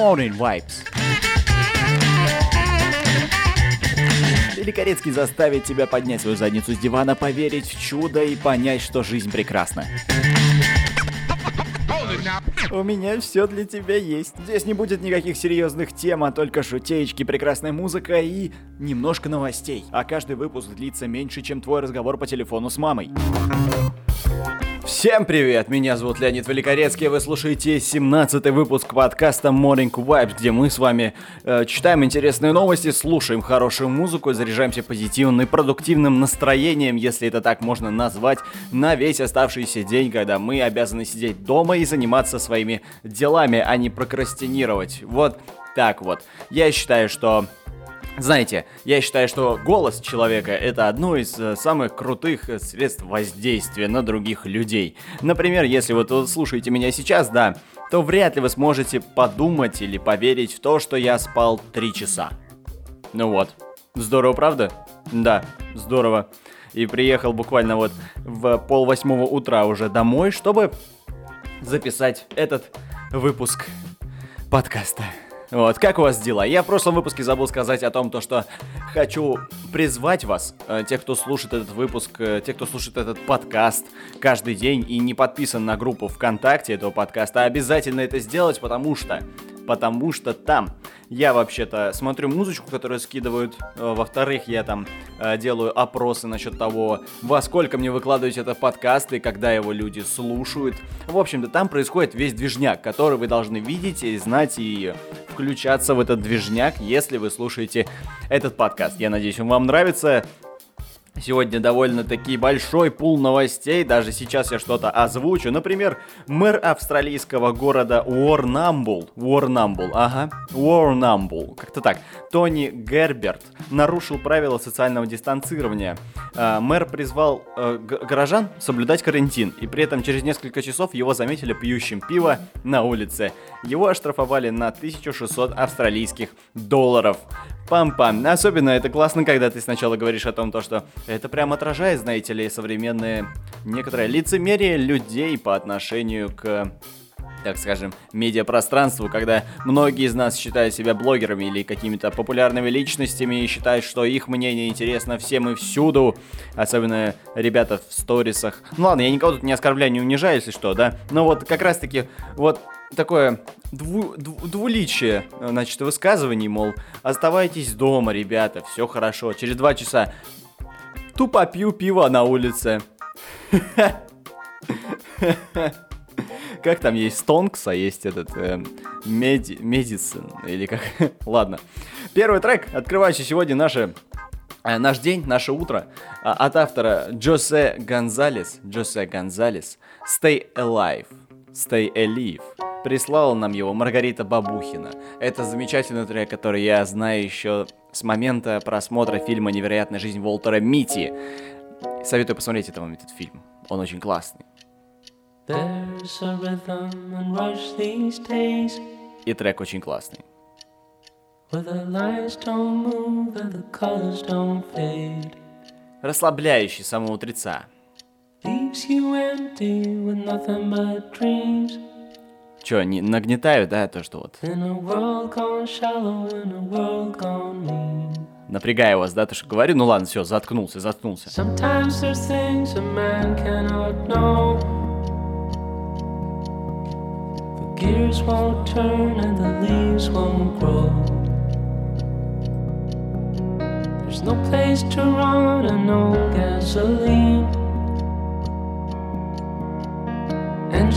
Morning Vibes. Великорецкий заставит тебя поднять свою задницу с дивана, поверить в чудо и понять, что жизнь прекрасна. У меня все для тебя есть. Здесь не будет никаких серьезных тем, а только шутеечки, прекрасная музыка и немножко новостей. А каждый выпуск длится меньше, чем твой разговор по телефону с мамой. Всем привет, меня зовут Леонид Великорецкий, вы слушаете 17 выпуск подкаста Morning Vibes, где мы с вами э, читаем интересные новости, слушаем хорошую музыку, заряжаемся позитивным и продуктивным настроением, если это так можно назвать, на весь оставшийся день, когда мы обязаны сидеть дома и заниматься своими делами, а не прокрастинировать. Вот так вот. Я считаю, что знаете, я считаю, что голос человека это одно из э, самых крутых э, средств воздействия на других людей. Например, если вот вы слушаете меня сейчас, да, то вряд ли вы сможете подумать или поверить в то, что я спал 3 часа. Ну вот. Здорово, правда? Да, здорово. И приехал буквально вот в пол восьмого утра уже домой, чтобы записать этот выпуск подкаста. Вот, как у вас дела? Я в прошлом выпуске забыл сказать о том, то, что хочу призвать вас, э, тех, кто слушает этот выпуск, э, тех, кто слушает этот подкаст каждый день и не подписан на группу ВКонтакте этого подкаста, обязательно это сделать, потому что потому что там я вообще-то смотрю музычку, которую скидывают, э, во-вторых, я там э, делаю опросы насчет того, во сколько мне выкладывать это подкасты, когда его люди слушают. В общем-то, там происходит весь движняк, который вы должны видеть и знать и включаться в этот движняк, если вы слушаете этот подкаст. Я надеюсь, он вам нравится. Сегодня довольно-таки большой пул новостей, даже сейчас я что-то озвучу. Например, мэр австралийского города Уорнамбул, Уорнамбул, ага, Уорнамбул, как-то так, Тони Герберт нарушил правила социального дистанцирования. Э, мэр призвал э, горожан соблюдать карантин, и при этом через несколько часов его заметили пьющим пиво на улице. Его оштрафовали на 1600 австралийских долларов. Пам-пам. Особенно это классно, когда ты сначала говоришь о том, то, что это прям отражает, знаете ли, современные некоторое лицемерие людей по отношению к так скажем, медиапространству, когда многие из нас считают себя блогерами или какими-то популярными личностями и считают, что их мнение интересно всем и всюду, особенно ребята в сторисах. Ну ладно, я никого тут не оскорбляю, не унижаю, если что, да, но вот как раз-таки вот такое дву, дву, двуличие, значит, высказываний, мол, оставайтесь дома, ребята, все хорошо, через два часа тупо пью пиво на улице. Как там есть Стонкс, а есть этот э, меди, Медицин, или как? Ладно. Первый трек, открывающий сегодня наше э, наш день, наше утро, а, от автора Джосе Гонзалес, Джосе Гонзалес, Stay Alive, Stay Alive. Прислала нам его Маргарита Бабухина. Это замечательный трек, который я знаю еще с момента просмотра фильма «Невероятная жизнь Волтера Мити». Советую посмотреть этот, этот фильм. Он очень классный. И трек очень классный. Расслабляющий самого утреца. Че, не нагнетаю, да, то, что вот... Напрягаю вас, да, то, что говорю, ну ладно, все, заткнулся, заткнулся. gears won't turn and the leaves won't grow. There's no place to run and no gasoline.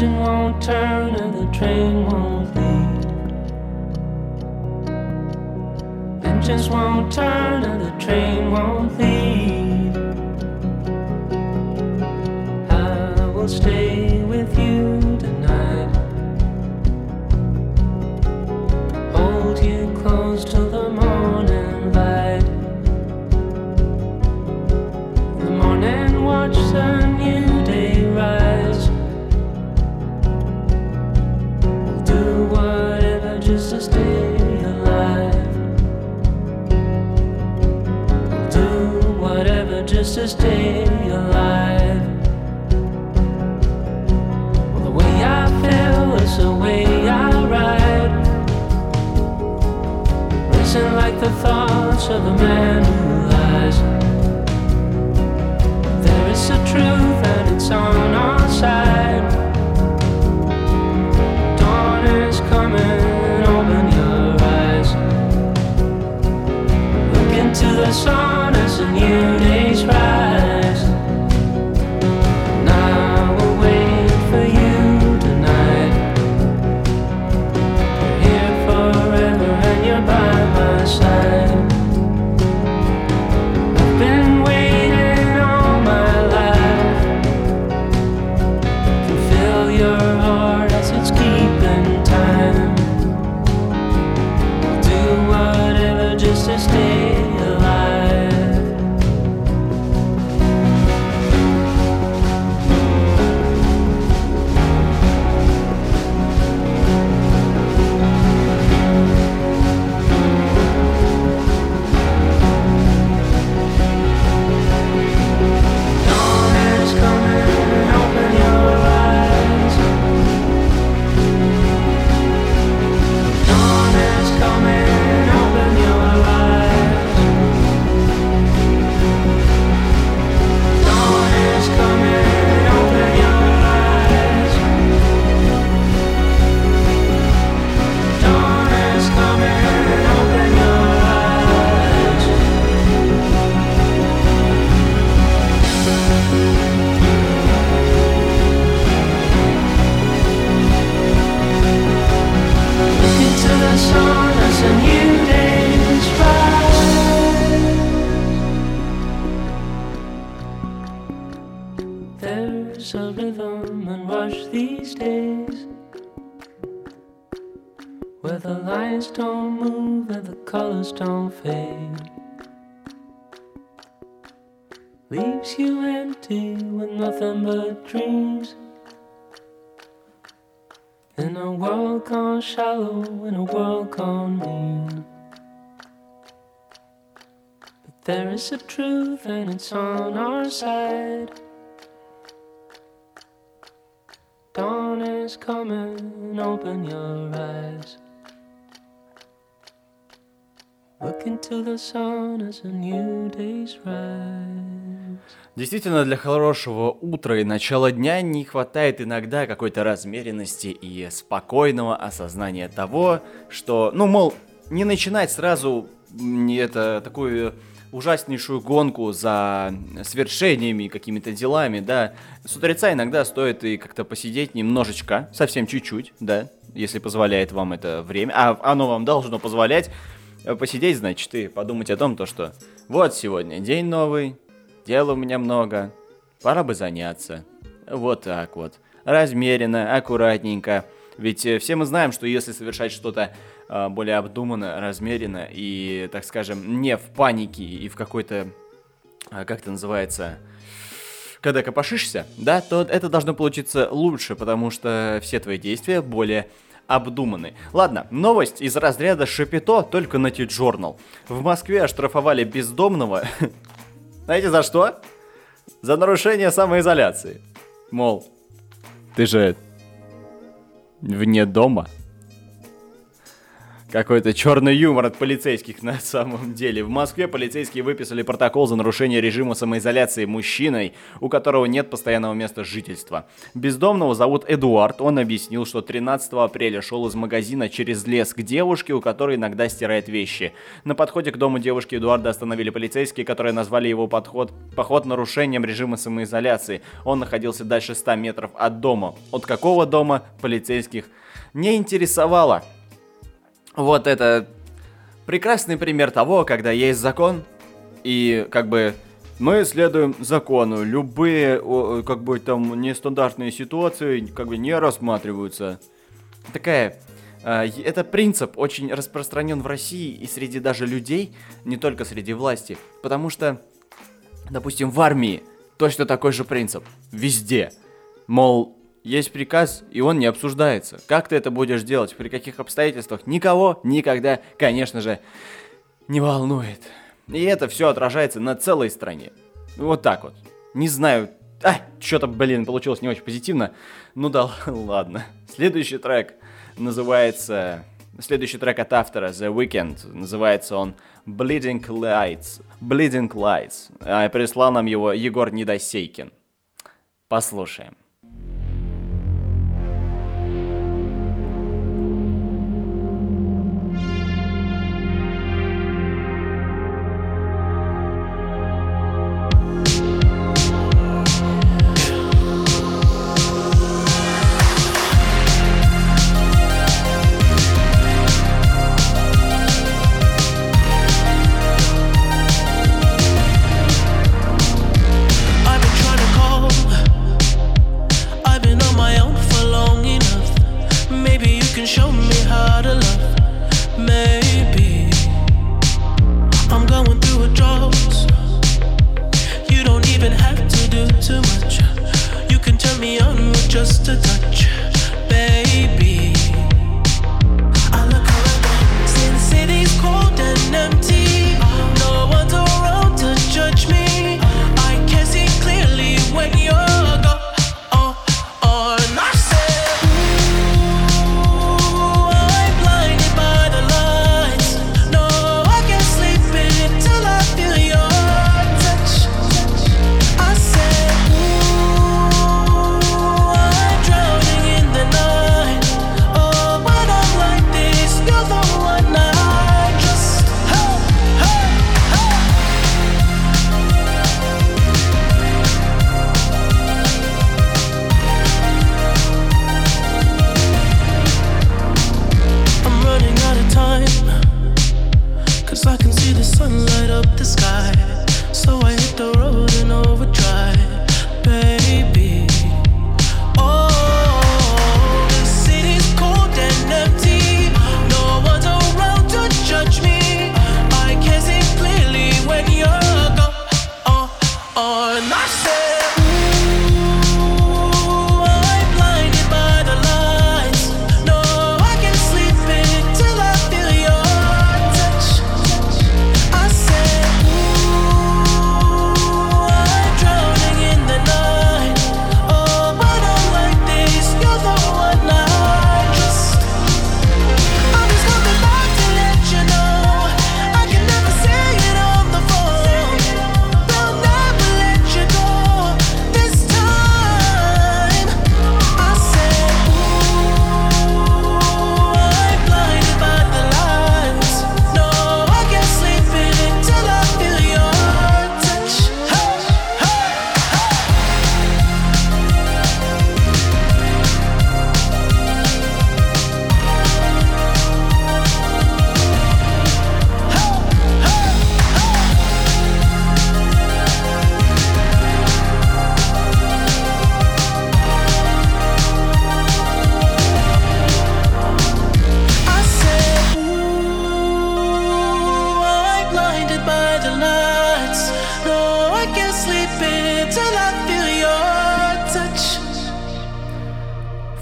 Engine won't turn and the train won't leave. Engines won't turn and the train won't leave. I will stay with you. Thoughts of a man who lies. There is a truth and it's on our side. Dawn is coming, open your eyes. Look into the sun as a new day's rise. The lines don't move and the colors don't fade. Leaves you empty with nothing but dreams. In a world gone shallow, in a world gone mean. But there is a truth and it's on our side. Dawn is coming, open your eyes. Действительно, для хорошего утра и начала дня не хватает иногда какой-то размеренности и спокойного осознания того, что, ну, мол, не начинать сразу м, это такую ужаснейшую гонку за свершениями, какими-то делами, да. С утреца иногда стоит и как-то посидеть немножечко, совсем чуть-чуть, да, если позволяет вам это время, а оно вам должно позволять посидеть, значит, и подумать о том, то, что вот сегодня день новый, Дела у меня много. Пора бы заняться. Вот так вот. Размеренно, аккуратненько. Ведь э, все мы знаем, что если совершать что-то э, более обдуманно, размеренно и, так скажем, не в панике и в какой-то, э, как это называется, когда копошишься, да, то это должно получиться лучше, потому что все твои действия более обдуманы. Ладно, новость из разряда Шапито только на T-Journal. В Москве оштрафовали бездомного знаете за что? За нарушение самоизоляции. Мол, ты же вне дома. Какой-то черный юмор от полицейских на самом деле. В Москве полицейские выписали протокол за нарушение режима самоизоляции мужчиной, у которого нет постоянного места жительства. Бездомного зовут Эдуард. Он объяснил, что 13 апреля шел из магазина через лес к девушке, у которой иногда стирает вещи. На подходе к дому девушки Эдуарда остановили полицейские, которые назвали его подход, поход нарушением режима самоизоляции. Он находился дальше 100 метров от дома. От какого дома полицейских не интересовало. Вот это прекрасный пример того, когда есть закон, и как бы мы следуем закону. Любые, о, как бы там, нестандартные ситуации, как бы не рассматриваются. Такая, э, это принцип очень распространен в России и среди даже людей, не только среди власти. Потому что, допустим, в армии точно такой же принцип. Везде. Мол, есть приказ, и он не обсуждается. Как ты это будешь делать, при каких обстоятельствах, никого никогда, конечно же, не волнует. И это все отражается на целой стране. Вот так вот. Не знаю. А, что-то, блин, получилось не очень позитивно. Ну да, ладно. Следующий трек называется Следующий трек от автора The Weeknd. Называется он Bleeding Lights. Bleeding Lights. А, прислал нам его Егор Недосейкин. Послушаем. Even have to do too much. You can turn me on with just a touch, baby. I look around since city's cold and empty.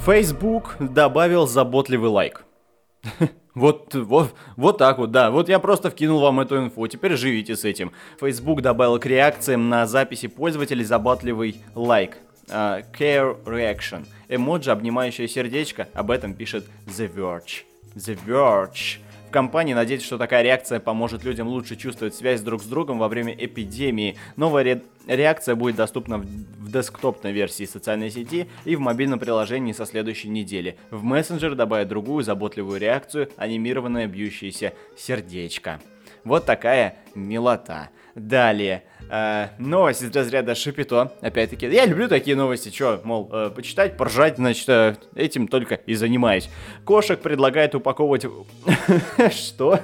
Facebook добавил заботливый лайк. Вот, вот, вот так вот, да. Вот я просто вкинул вам эту инфу. Теперь живите с этим. Facebook добавил к реакциям на записи пользователей заботливый лайк. А, care reaction. Эмоджи, обнимающее сердечко. Об этом пишет The Verge. The Verge. В компании надеются, что такая реакция поможет людям лучше чувствовать связь друг с другом во время эпидемии. Новая ре- реакция будет доступна в, в десктопной версии социальной сети и в мобильном приложении со следующей недели. В мессенджер добавят другую заботливую реакцию, анимированное бьющееся сердечко. Вот такая милота. Далее. Э, новость из разряда Шипито. Опять-таки, я люблю такие новости. Чё, мол, э, почитать, поржать, значит, э, этим только и занимаюсь. Кошек предлагает упаковывать... Что?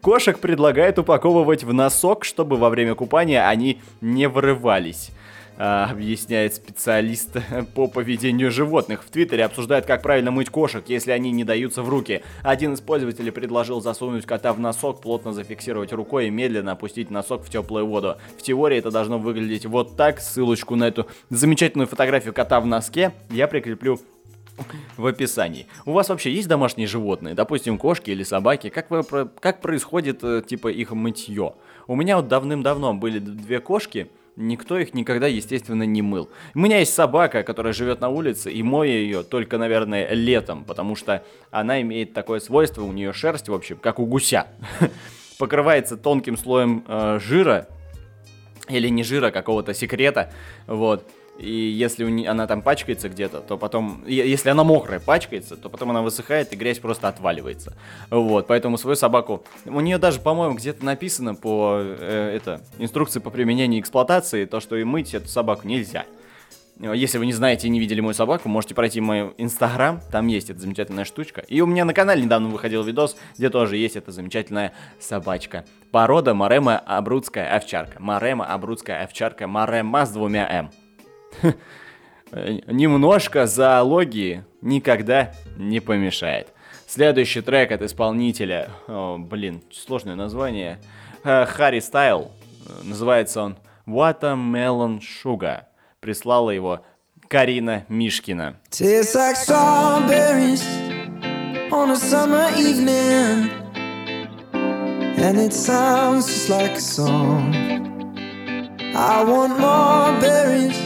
Кошек предлагает упаковывать в носок, чтобы во время купания они не вырывались. А, объясняет специалист по поведению животных. В Твиттере обсуждают, как правильно мыть кошек, если они не даются в руки. Один из пользователей предложил засунуть кота в носок, плотно зафиксировать рукой и медленно опустить носок в теплую воду. В теории это должно выглядеть вот так. Ссылочку на эту замечательную фотографию кота в носке я прикреплю в описании. У вас вообще есть домашние животные, допустим, кошки или собаки? Как, вы, как происходит, э, типа, их мытье? У меня вот давным-давно были две кошки, никто их никогда, естественно, не мыл. У меня есть собака, которая живет на улице, и мою ее только, наверное, летом, потому что она имеет такое свойство, у нее шерсть, в общем, как у гуся, покрывается тонким слоем э, жира, или не жира, какого-то секрета, вот. И если у не- она там пачкается где-то, то потом, если она мокрая пачкается, то потом она высыхает и грязь просто отваливается. Вот, поэтому свою собаку, у нее даже, по-моему, где-то написано по э, это инструкции по применению и эксплуатации, то, что и мыть эту собаку нельзя. Если вы не знаете и не видели мою собаку, можете пройти мой инстаграм, там есть эта замечательная штучка. И у меня на канале недавно выходил видос, где тоже есть эта замечательная собачка. Порода Марема Абрудская овчарка. Марема Абрудская овчарка. Марема с двумя М. Немножко зоологии никогда не помешает. Следующий трек от исполнителя, о, блин, сложное название, Харри Стайл. Э, Называется он Watermelon Sugar. Прислала его Карина Мишкина. I want more berries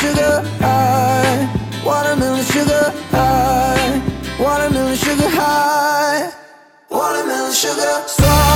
sugar high, watermelon sugar high, watermelon sugar high, watermelon sugar strawberries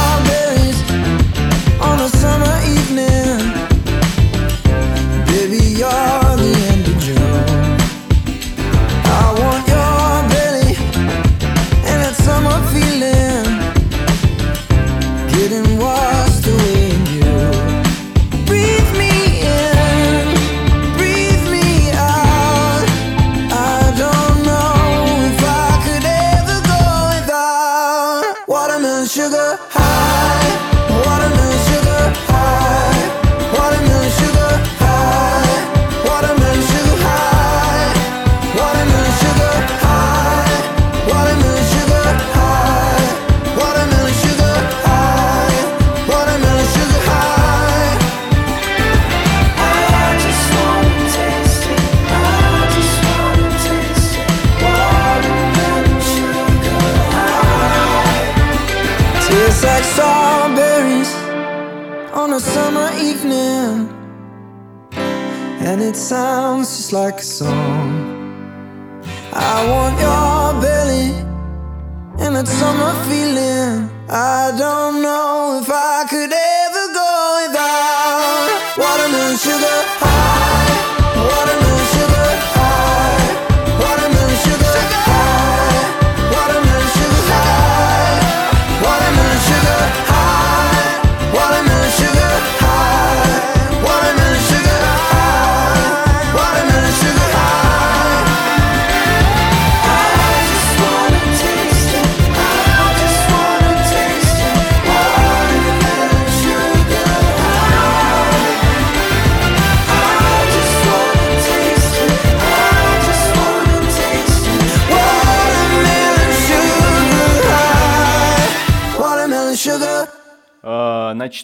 like a song.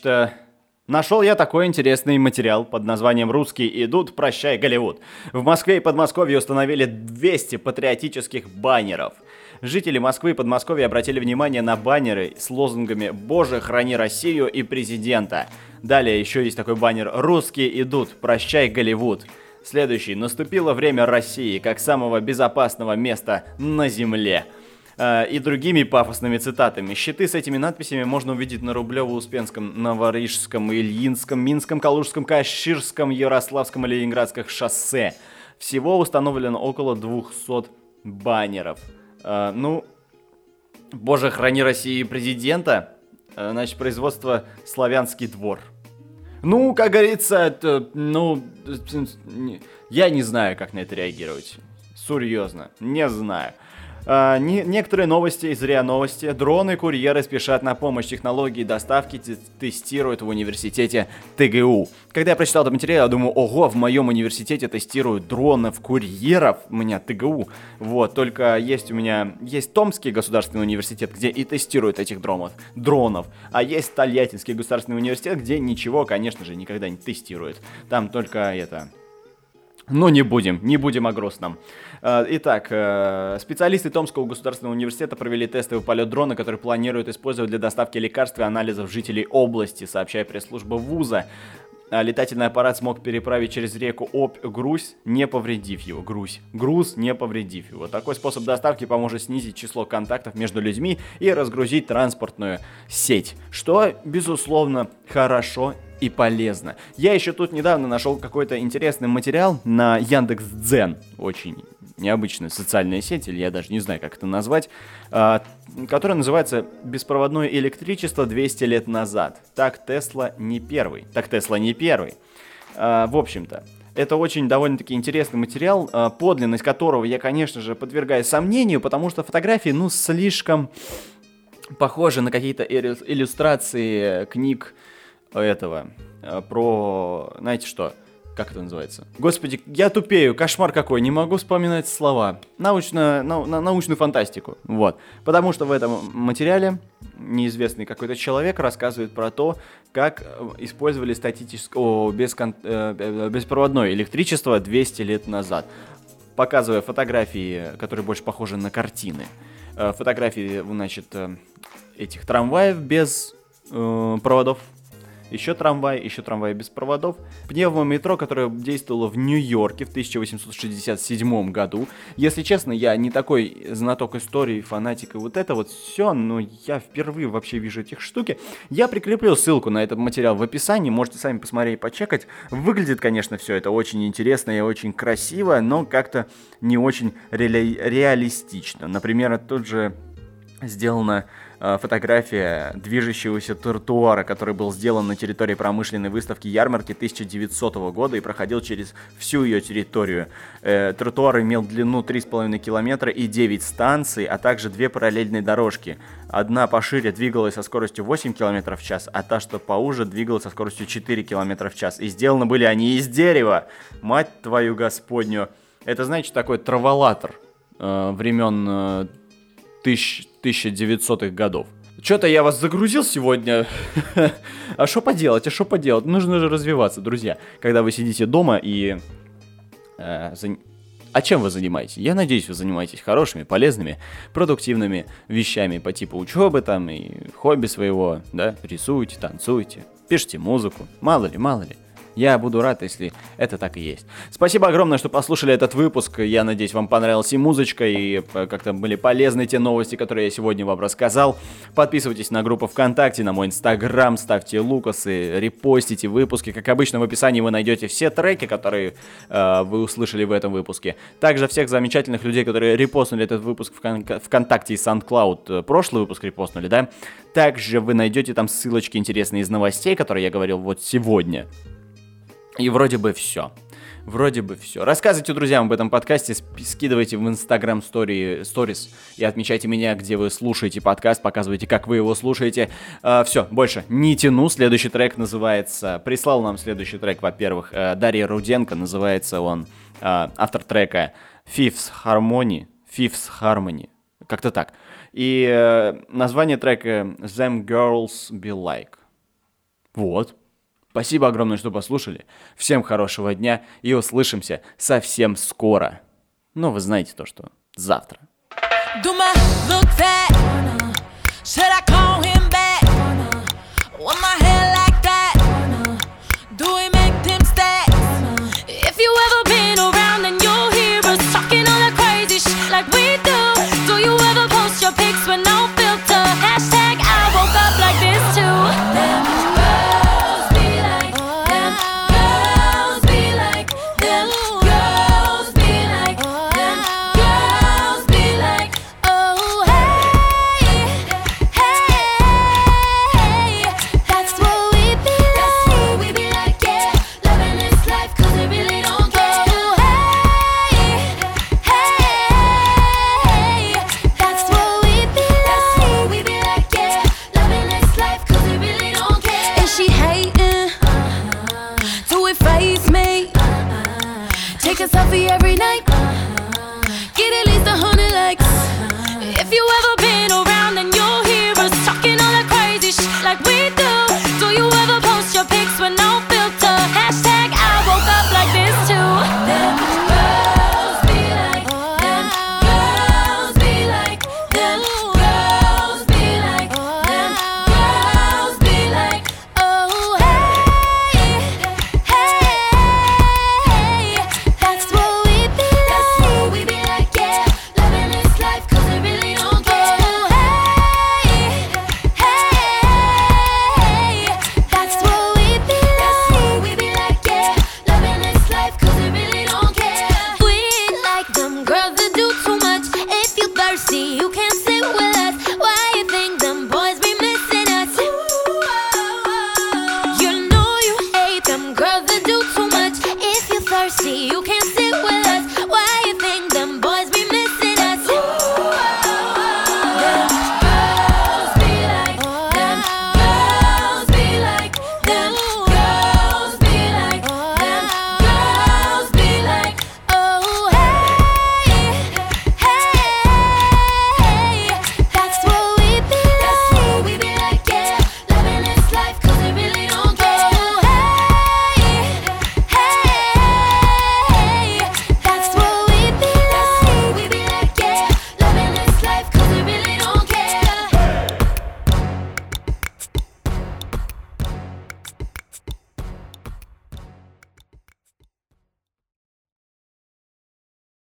Э, нашел я такой интересный материал под названием «Русские идут, прощай, Голливуд». В Москве и Подмосковье установили 200 патриотических баннеров. Жители Москвы и Подмосковья обратили внимание на баннеры с лозунгами «Боже, храни Россию» и «Президента». Далее еще есть такой баннер «Русские идут, прощай, Голливуд». Следующий. Наступило время России как самого безопасного места на Земле э, и другими пафосными цитатами. Щиты с этими надписями можно увидеть на Рублево-Успенском, Новорижском, Ильинском, Минском, Калужском, Каширском, Ярославском и Ленинградских шоссе. Всего установлено около 200 баннеров. Э, ну, боже, храни России президента. Э, Значит, производство «Славянский двор». Ну, как говорится, это, ну, я не знаю, как на это реагировать. Серьезно, не знаю. А, не- некоторые новости из РИА Новости. Дроны-курьеры спешат на помощь. Технологии доставки те- тестируют в университете ТГУ. Когда я прочитал этот материал, я думаю, ого, в моем университете тестируют дронов-курьеров. У меня ТГУ. Вот, только есть у меня... Есть Томский государственный университет, где и тестируют этих дронов. Дронов. А есть Тольяттинский государственный университет, где ничего, конечно же, никогда не тестируют. Там только это... Но не будем, не будем о грустном. Э, Итак, э, специалисты Томского государственного университета провели тестовый полет дрона, который планируют использовать для доставки лекарств и анализов жителей области, сообщая пресс-служба вуза. А Летательный аппарат смог переправить через реку Обь груз, не повредив его. Груз. Груз, не повредив его. Такой способ доставки поможет снизить число контактов между людьми и разгрузить транспортную сеть, что, безусловно, хорошо и полезно. Я еще тут недавно нашел какой-то интересный материал на Яндекс.Дзен. Очень необычная социальная сеть, или я даже не знаю, как это назвать, а, которая называется «Беспроводное электричество 200 лет назад». Так Тесла не первый. Так Тесла не первый. А, в общем-то, это очень довольно-таки интересный материал, а, подлинность которого я, конечно же, подвергаю сомнению, потому что фотографии, ну, слишком похожи на какие-то иллю- иллюстрации книг этого, э, про, знаете что, как это называется? Господи, я тупею, кошмар какой, не могу вспоминать слова. Научно, нау- на- научную фантастику, вот. Потому что в этом материале неизвестный какой-то человек рассказывает про то, как э, использовали статическое, о, бескон- э, э, беспроводное электричество 200 лет назад. Показывая фотографии, которые больше похожи на картины. Фотографии, значит, этих трамваев без э, проводов. Еще трамвай, еще трамвай без проводов. Пневмометро, которое действовало в Нью-Йорке в 1867 году. Если честно, я не такой знаток истории, фанатик и вот это вот все, но я впервые вообще вижу этих штуки. Я прикреплю ссылку на этот материал в описании, можете сами посмотреть, почекать. Выглядит, конечно, все это очень интересно и очень красиво, но как-то не очень реали- реалистично. Например, тут же сделана э, фотография движущегося тротуара, который был сделан на территории промышленной выставки ярмарки 1900 года и проходил через всю ее территорию. Э, тротуар имел длину 3,5 километра и 9 станций, а также две параллельные дорожки. Одна пошире двигалась со скоростью 8 км в час, а та, что поуже, двигалась со скоростью 4 км в час. И сделаны были они из дерева. Мать твою господню. Это, знаете, такой траволатор э, времен э, тысяч- 1900-х годов. Что-то я вас загрузил сегодня. а что поделать, а что поделать? Нужно же развиваться, друзья. Когда вы сидите дома и... э, зан- А чем вы занимаетесь? Я надеюсь, вы занимаетесь хорошими, полезными, продуктивными вещами по типу учебы там и хобби своего, да? Рисуете, танцуете, пишите музыку. Мало ли, мало ли. Я буду рад, если это так и есть. Спасибо огромное, что послушали этот выпуск. Я надеюсь, вам понравилась и музычка, и э, как-то были полезны те новости, которые я сегодня вам рассказал. Подписывайтесь на группу ВКонтакте, на мой инстаграм, ставьте лукасы, репостите выпуски. Как обычно, в описании вы найдете все треки, которые э, вы услышали в этом выпуске. Также всех замечательных людей, которые репостнули этот выпуск в Кон- ВКонтакте и SoundCloud. э, Прошлый выпуск репостнули, да? Также вы найдете там ссылочки интересные из новостей, которые я говорил вот сегодня. И вроде бы все. Вроде бы все. Рассказывайте друзьям об этом подкасте, скидывайте в Инстаграм стори, сторис и отмечайте меня, где вы слушаете подкаст, показывайте, как вы его слушаете. все, больше не тяну. Следующий трек называется... Прислал нам следующий трек, во-первых, э, Дарья Руденко. Называется он э, автор трека Fifth Harmony. Fifth Harmony. Как-то так. И э, название трека Them Girls Be Like. Вот. Спасибо огромное, что послушали. Всем хорошего дня и услышимся совсем скоро. Ну, вы знаете то, что завтра. Do my look that? Should I call